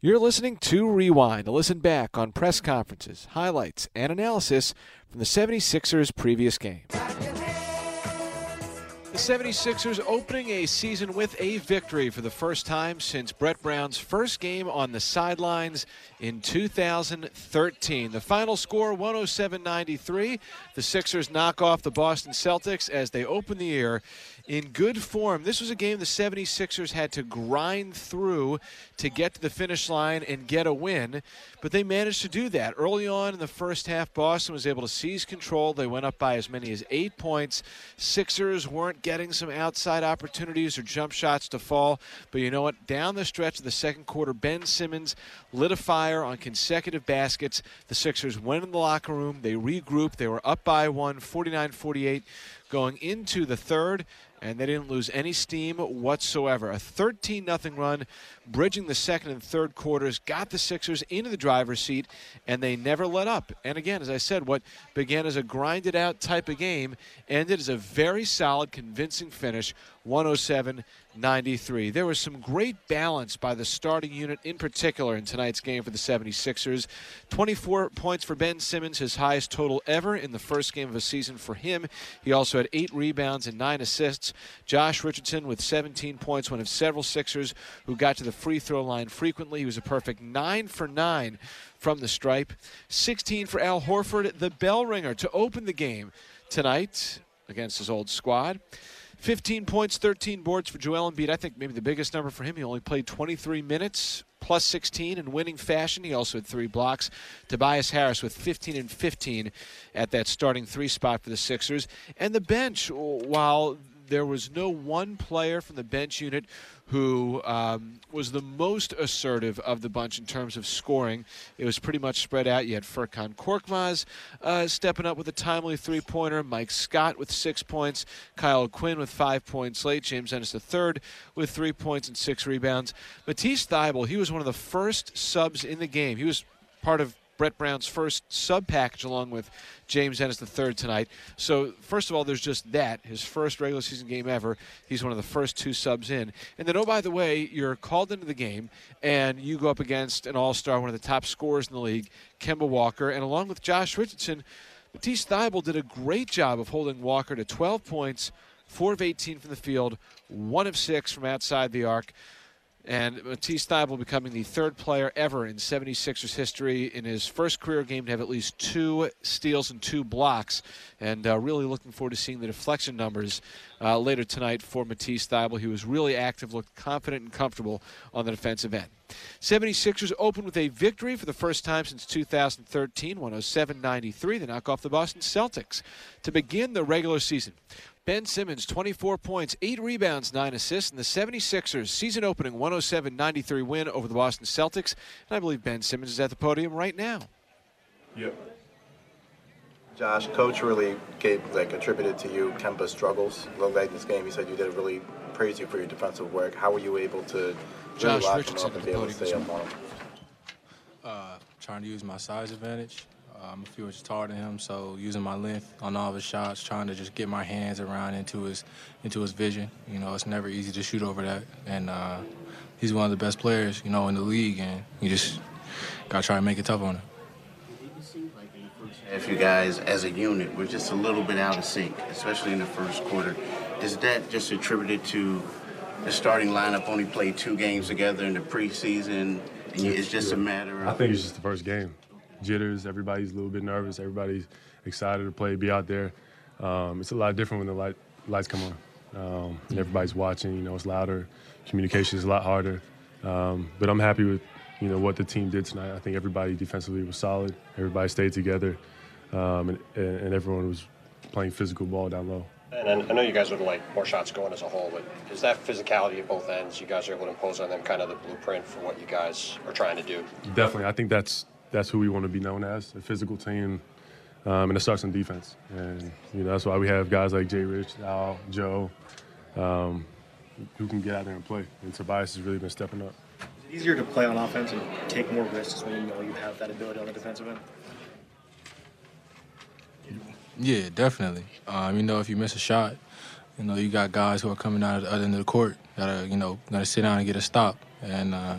You're listening to Rewind, to listen back on press conferences, highlights, and analysis from the 76ers' previous game. The 76ers opening a season with a victory for the first time since Brett Brown's first game on the sidelines in 2013. The final score 107 93. The Sixers knock off the Boston Celtics as they open the year in good form. This was a game the 76ers had to grind through to get to the finish line and get a win, but they managed to do that. Early on in the first half, Boston was able to seize control. They went up by as many as eight points. Sixers weren't getting some outside opportunities or jump shots to fall, but you know what? Down the stretch of the second quarter, Ben Simmons lit a fire on consecutive baskets. The Sixers went in the locker room, they regrouped, they were up by one, 49 48 going into the third and they didn't lose any steam whatsoever. A 13 0 run, bridging the second and third quarters, got the Sixers into the driver's seat, and they never let up. And again, as I said, what began as a grinded out type of game ended as a very solid, convincing finish 107 93. There was some great balance by the starting unit, in particular in tonight's game for the 76ers. 24 points for Ben Simmons, his highest total ever in the first game of a season for him. He also had eight rebounds and nine assists. Josh Richardson with 17 points, one of several Sixers who got to the free throw line frequently. He was a perfect 9 for 9 from the stripe. 16 for Al Horford, the bell ringer, to open the game tonight against his old squad. 15 points, 13 boards for Joel Embiid. I think maybe the biggest number for him. He only played 23 minutes, plus 16 in winning fashion. He also had three blocks. Tobias Harris with 15 and 15 at that starting three spot for the Sixers. And the bench, while there was no one player from the bench unit who um, was the most assertive of the bunch in terms of scoring. It was pretty much spread out. You had Furkan Korkmaz uh, stepping up with a timely three pointer, Mike Scott with six points, Kyle O'Quinn with five points late, James Ennis III with three points and six rebounds. Matisse Thybulle, he was one of the first subs in the game. He was part of Brett Brown's first sub package along with James Ennis III tonight. So, first of all, there's just that, his first regular season game ever. He's one of the first two subs in. And then, oh, by the way, you're called into the game and you go up against an all star, one of the top scorers in the league, Kemba Walker. And along with Josh Richardson, Matisse Thybulle did a great job of holding Walker to 12 points, 4 of 18 from the field, 1 of 6 from outside the arc and Matisse Thybulle becoming the third player ever in 76ers history in his first career game to have at least two steals and two blocks. And uh, really looking forward to seeing the deflection numbers uh, later tonight for Matisse Thybulle. He was really active, looked confident and comfortable on the defensive end. 76ers open with a victory for the first time since 2013, 107 93. They knock off the Boston Celtics to begin the regular season. Ben Simmons, 24 points, 8 rebounds, 9 assists, and the 76ers season opening 107 93 win over the Boston Celtics. And I believe Ben Simmons is at the podium right now. Yep. Josh, coach really gave, like, attributed to you Kemba's struggles. Looked like this game, he said you did a really praise you for your defensive work. How were you able to really Josh lock Richardson up and be able to stay up on him? uh, trying to use my size advantage. Uh, I'm a few inches taller than him, so using my length on all of his shots, trying to just get my hands around into his into his vision. You know, it's never easy to shoot over that, and uh, he's one of the best players, you know, in the league, and you just gotta try to make it tough on him. If you guys, as a unit, were just a little bit out of sync, especially in the first quarter, is that just attributed to the starting lineup only played two games together in the preseason? And it's just a matter of. I think it's just the first game. Jitters, everybody's a little bit nervous, everybody's excited to play, be out there. Um, it's a lot different when the light, lights come on. Um, and everybody's watching, you know, it's louder, communication is a lot harder. Um, but I'm happy with, you know, what the team did tonight. I think everybody defensively was solid, everybody stayed together, um, and, and everyone was playing physical ball down low. And I know you guys would like more shots going as a whole, but is that physicality at both ends? You guys are able to impose on them kind of the blueprint for what you guys are trying to do. Definitely, I think that's that's who we want to be known as, a physical team, um, and it starts in defense. And you know that's why we have guys like Jay Rich, Al, Joe, um, who can get out there and play. And Tobias has really been stepping up. Is it easier to play on offense and take more risks when you know you have that ability on the defensive end? Yeah, definitely. Um, you know, if you miss a shot, you know, you got guys who are coming out of the other end of the court that are, you know, gonna sit down and get a stop. And uh,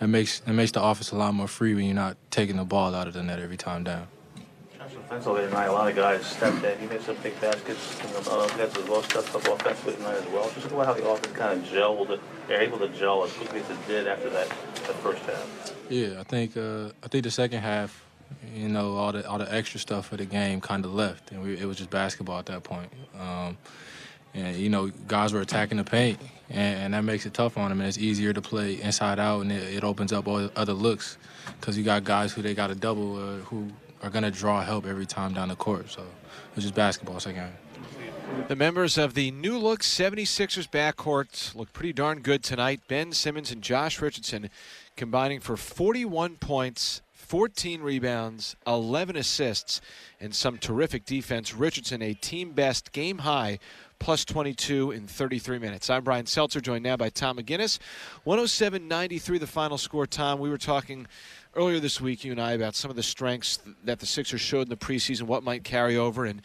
it makes it makes the offense a lot more free when you're not taking the ball out of the net every time down. Offensively tonight, a lot of guys stepped in. He made some big baskets. And uh, guys as well stepped up offensively tonight as well. Just about how the offense kind of gelled. They're able to gel as quickly as it did after that, that first half. Yeah, I think uh, I think the second half, you know, all the all the extra stuff for the game kind of left, and we, it was just basketball at that point. Um, and you know, guys were attacking the paint, and, and, that makes it tough on them. And it's easier to play inside out, and it, it opens up all other looks because you got guys who they got to double uh, who are to draw help every time down the court. So it was just basketball second half. The members of the new look 76ers backcourt look pretty darn good tonight. Ben Simmons and Josh Richardson combining for 41 points, 14 rebounds, 11 assists, and some terrific defense. Richardson, a team best game high plus 22 in 33 minutes. I'm Brian Seltzer, joined now by Tom McGinnis. 107 93, the final score. Tom, we were talking earlier this week, you and I, about some of the strengths that the Sixers showed in the preseason, what might carry over. And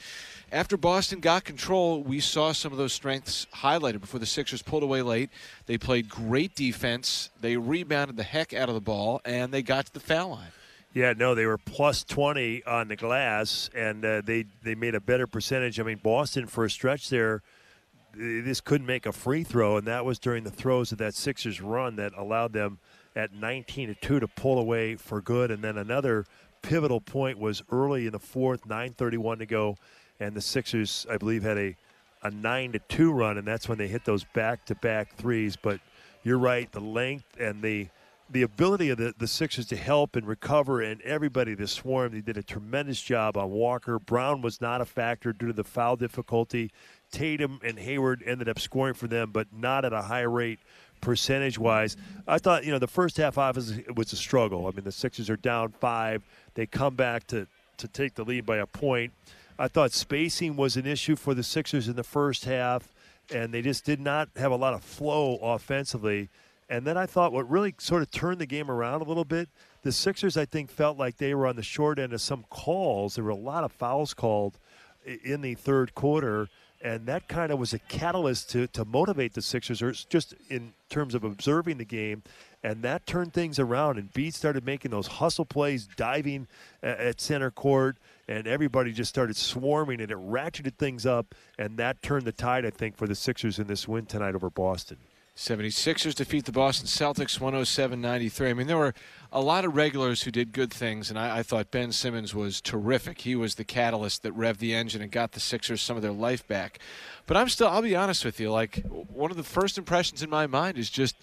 after Boston got control, we saw some of those strengths highlighted before the Sixers pulled away late. They played great defense, they rebounded the heck out of the ball, and they got to the foul line. Yeah, no, they were plus 20 on the glass, and uh, they, they made a better percentage. I mean, Boston, for a stretch there, they just couldn't make a free throw, and that was during the throes of that Sixers run that allowed them at 19 to 2 to pull away for good. And then another pivotal point was early in the fourth, 9:31 to go, and the Sixers, I believe, had a a nine to two run, and that's when they hit those back-to-back threes. But you're right, the length and the the ability of the, the Sixers to help and recover and everybody to swarm. They did a tremendous job on Walker. Brown was not a factor due to the foul difficulty. Tatum and Hayward ended up scoring for them, but not at a high rate percentage wise. I thought, you know, the first half obviously was a struggle. I mean, the Sixers are down five. They come back to, to take the lead by a point. I thought spacing was an issue for the Sixers in the first half, and they just did not have a lot of flow offensively. And then I thought what really sort of turned the game around a little bit, the Sixers, I think, felt like they were on the short end of some calls. There were a lot of fouls called in the third quarter and that kind of was a catalyst to, to motivate the Sixers, or just in terms of observing the game, and that turned things around. And Beat started making those hustle plays, diving at center court, and everybody just started swarming, and it ratcheted things up, and that turned the tide, I think, for the Sixers in this win tonight over Boston. 76ers defeat the Boston Celtics 107 93. I mean, there were a lot of regulars who did good things, and I, I, thought Ben Simmons was terrific. He was the catalyst that revved the engine and got the Sixers some of their life back. But I'm still, I'll be honest with you, like, one of the first impressions in my mind is just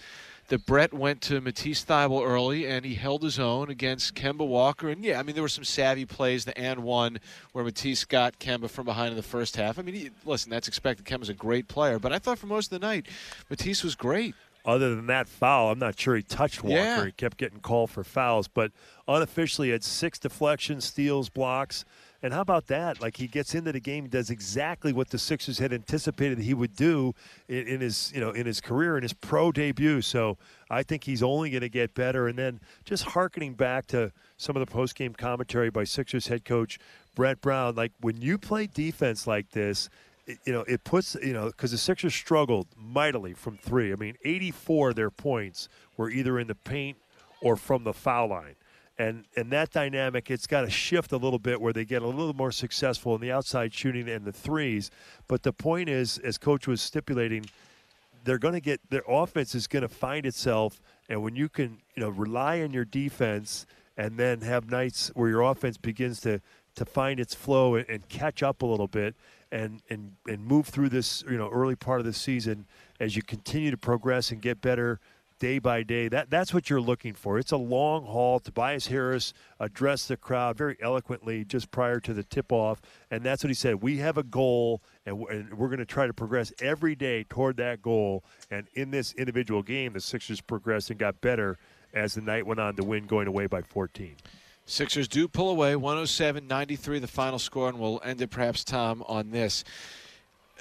that Brett went to Matisse Thybulle early and he held his own against Kemba Walker. And yeah, I mean, there were some savvy plays, the and one where Matisse got Kemba from behind in the first half. I mean, he, listen, that's expected. Kemba's a great player, but I thought for most of the night, Matisse was great. Other than that foul, I'm not sure he touched Walker. Yeah. He kept getting called for fouls, but unofficially had six deflections, steals, blocks. And how about that? Like he gets into the game, does exactly what the Sixers had anticipated he would do in, in his, you know, in his career, in his pro debut. So I think he's only going to get better. And then just harkening back to some of the post-game commentary by Sixers head coach Brett Brown, like when you play defense like this, you know, it puts, you know, because the Sixers struggled mightily from three. I mean, 84 of their points were either in the paint or from the foul line and and that dynamic it's got to shift a little bit where they get a little more successful in the outside shooting and the threes. But the point is as coach was stipulating they're going to get their offense is going to find itself and when you can you know rely on your defense and then have nights where your offense begins to to find its flow and, catch up a little bit and and and move through this you know early part of the season as you continue to progress and get better day by day. That that's what you're looking for. It's a long haul. Tobias Harris addressed the crowd very eloquently just prior to the tip off, and that's what he said. We have a goal, and we're, going to try to progress every day toward that goal. And in this individual game, the Sixers progressed and got better as the night went on to win, going away by 14. Sixers do pull away 107 93, the final score, and we'll end it perhaps, Tom, on this.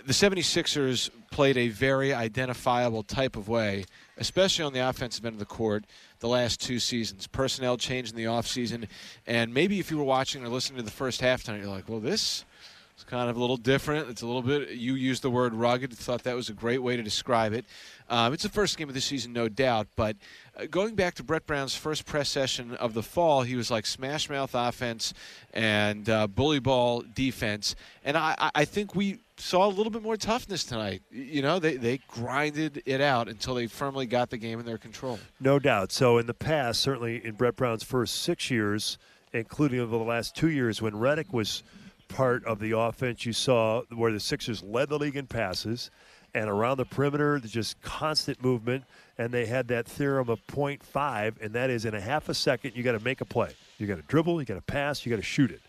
The 76ers played a very identifiable type of way especially on the offensive end of the court, the last two seasons. Personnel change in the offseason. And maybe if you were watching or listening to the first half tonight, you're like, well, this It's kind of a little different. It's a little bit. You used the word rugged. Thought that was a great way to describe it. Um, it's the first game of the season, no doubt. But uh, going back to Brett Brown's first press session of the fall, he was like smash mouth offense and uh, bully ball defense. And I, I think we saw a little bit more toughness tonight. You know, they, they grinded it out until they firmly got the game in their control. No doubt. So in the past, certainly in Brett Brown's first six years, including over the last two years when Redick was part of the offense, you saw where the Sixers led the league in passes and around the perimeter, just constant movement. And they had that theorem of 0.5, and that is in a half a second, you got to make a play. You got to dribble, you got to pass, you got to shoot it.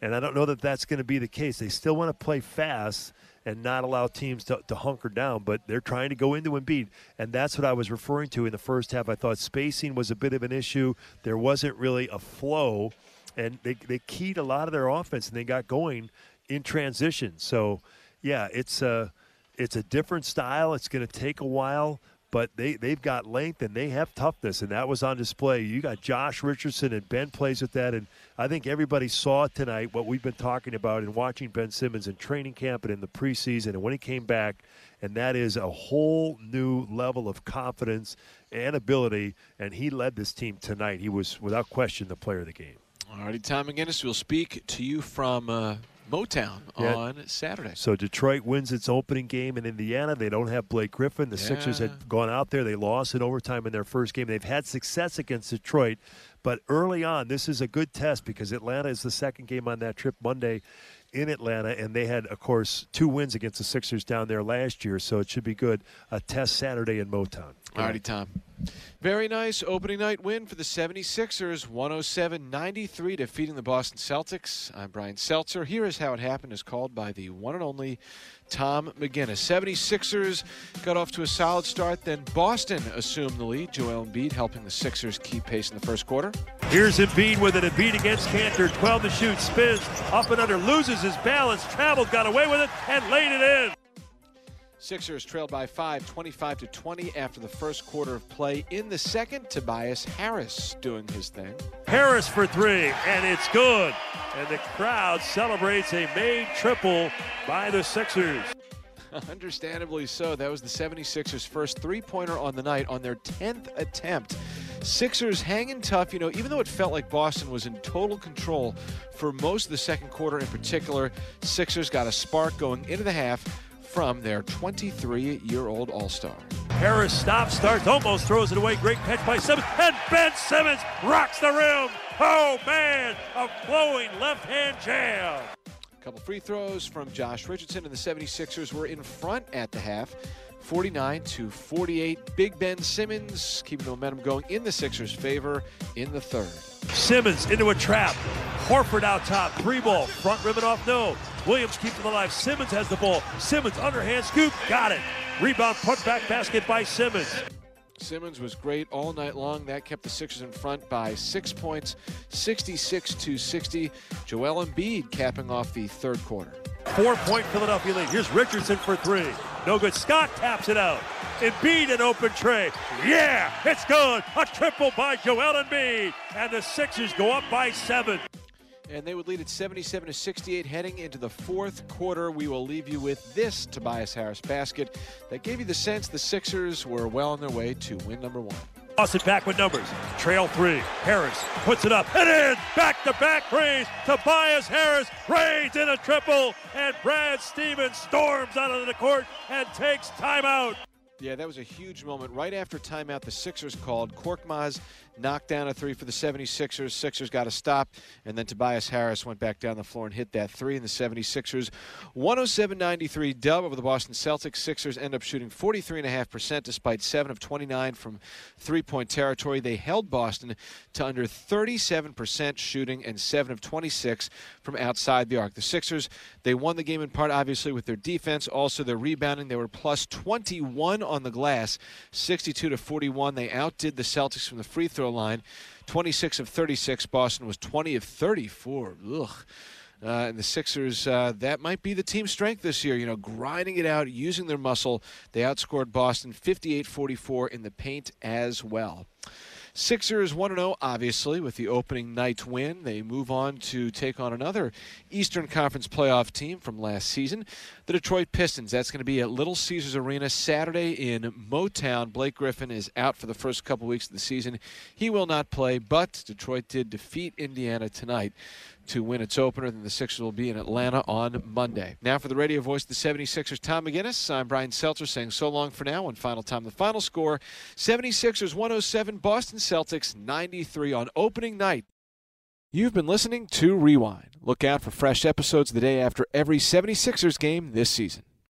And I don't know that that's going to be the case. They still want to play fast and not allow teams to, to hunker down, but they're trying to go into Embiid. And that's what I was referring to in the first half. I thought spacing was a bit of an issue. There wasn't really a flow, and they, they keyed a lot of their offense, and they got going in transition. So, yeah, it's a. It's a different style. It's going to take a while, but they, they've got length and they have toughness, and that was on display. You got Josh Richardson, and Ben plays with that. And I think everybody saw tonight what we've been talking about and watching Ben Simmons in training camp and in the preseason and when he came back, and that is a whole new level of confidence and ability. And he led this team tonight. He was, without question, the player of the game. All righty, Tom McGinnis, we'll speak to you from. Uh Motown yeah. on Saturday. So Detroit wins its opening game in Indiana. They don't have Blake Griffin. The yeah. Sixers had gone out there. They lost in overtime in their first game. They've had success against Detroit, but early on, this is a good test because Atlanta is the second game on that trip Monday in Atlanta, and they had, of course, two wins against the Sixers down there last year, so it should be good. A test Saturday in Motown. All righty, Tom. Very nice opening night win for the 76ers, 107 93, defeating the Boston Celtics. I'm Brian Seltzer. Here is how it happened, as called by the one and only Tom McGinnis. 76ers got off to a solid start, then Boston assumed the lead. Joel Embiid helping the Sixers keep pace in the first quarter. Here's Embiid with an Embiid against Kanter. 12 to shoot, spins up and under, loses his balance, traveled, got away with it, and laid it in. Sixers trailed by five, 25 to 20 after the first quarter of play. In the second, Tobias Harris doing his thing. Harris for three, and it's good. And the crowd celebrates a made triple by the Sixers. Understandably so. That was the 76ers' first three pointer on the night on their 10th attempt. Sixers hanging tough, you know, even though it felt like Boston was in total control for most of the second quarter in particular. Sixers got a spark going into the half from their 23 year old All Star. Harris stops, starts, almost throws it away. Great catch by Simmons. And Ben Simmons rocks the rim. Oh, man, a flowing left hand jam. A couple free throws from Josh Richardson, and the 76ers were in front at the half. 49 to 48. Big Ben Simmons keeping the momentum going in the Sixers' favor in the third. Simmons into a trap. Horford out top. Three ball. Front ribbon off. No. Williams keeps it alive. Simmons has the ball. Simmons underhand scoop. Got it. Rebound put back basket by Simmons. Simmons was great all night long. That kept the Sixers in front by six points, 66 to 60. Joel Embiid capping off the third quarter. Four point Philadelphia lead. Here's Richardson for three. No good. Scott taps it out. Embiid an open trey. Yeah, it's good. A triple by Joel Embiid. And the Sixers go up by seven. And they would lead at 77 to 68 heading into the fourth quarter. We will leave you with this Tobias Harris basket that gave you the sense the Sixers were well on their way to win number one. Austin back with numbers. Trail three. Harris puts it up and in. Back to back threes. Tobias Harris raids in a triple. And Brad Stevens storms out of the court and takes timeout. Yeah, that was a huge moment. Right after timeout, the Sixers called. Korkmaz knocked down a three for the 76ers. Sixers got a stop, and then Tobias Harris went back down the floor and hit that three, and the 76ers 107-93 dub over the Boston Celtics. Sixers end up shooting 43.5% despite 7 of 29 from three-point territory. They held Boston to under 37% shooting and 7 of 26 from outside the arc. The Sixers, they won the game in part, obviously, with their defense, also their rebounding. They were plus 21 on the glass, 62 to 41. They outdid the Celtics from the free throw line. 26 of 36. Boston was 20 of 34. Ugh. Uh, and the Sixers, uh, that might be the team's strength this year. You know, grinding it out, using their muscle. They outscored Boston 58 44 in the paint as well. Sixers 1 0, obviously, with the opening night win. They move on to take on another Eastern Conference playoff team from last season, the Detroit Pistons. That's going to be at Little Caesars Arena Saturday in Motown. Blake Griffin is out for the first couple weeks of the season. He will not play, but Detroit did defeat Indiana tonight to win its opener. Then the Sixers will be in Atlanta on Monday. Now for the radio voice of the 76ers, Tom McGinnis. I'm Brian Seltzer saying so long for now. One final time. The final score 76ers 107, Boston Celtics 93 on opening night. You've been listening to Rewind. Look out for fresh episodes the day after every 76ers game this season.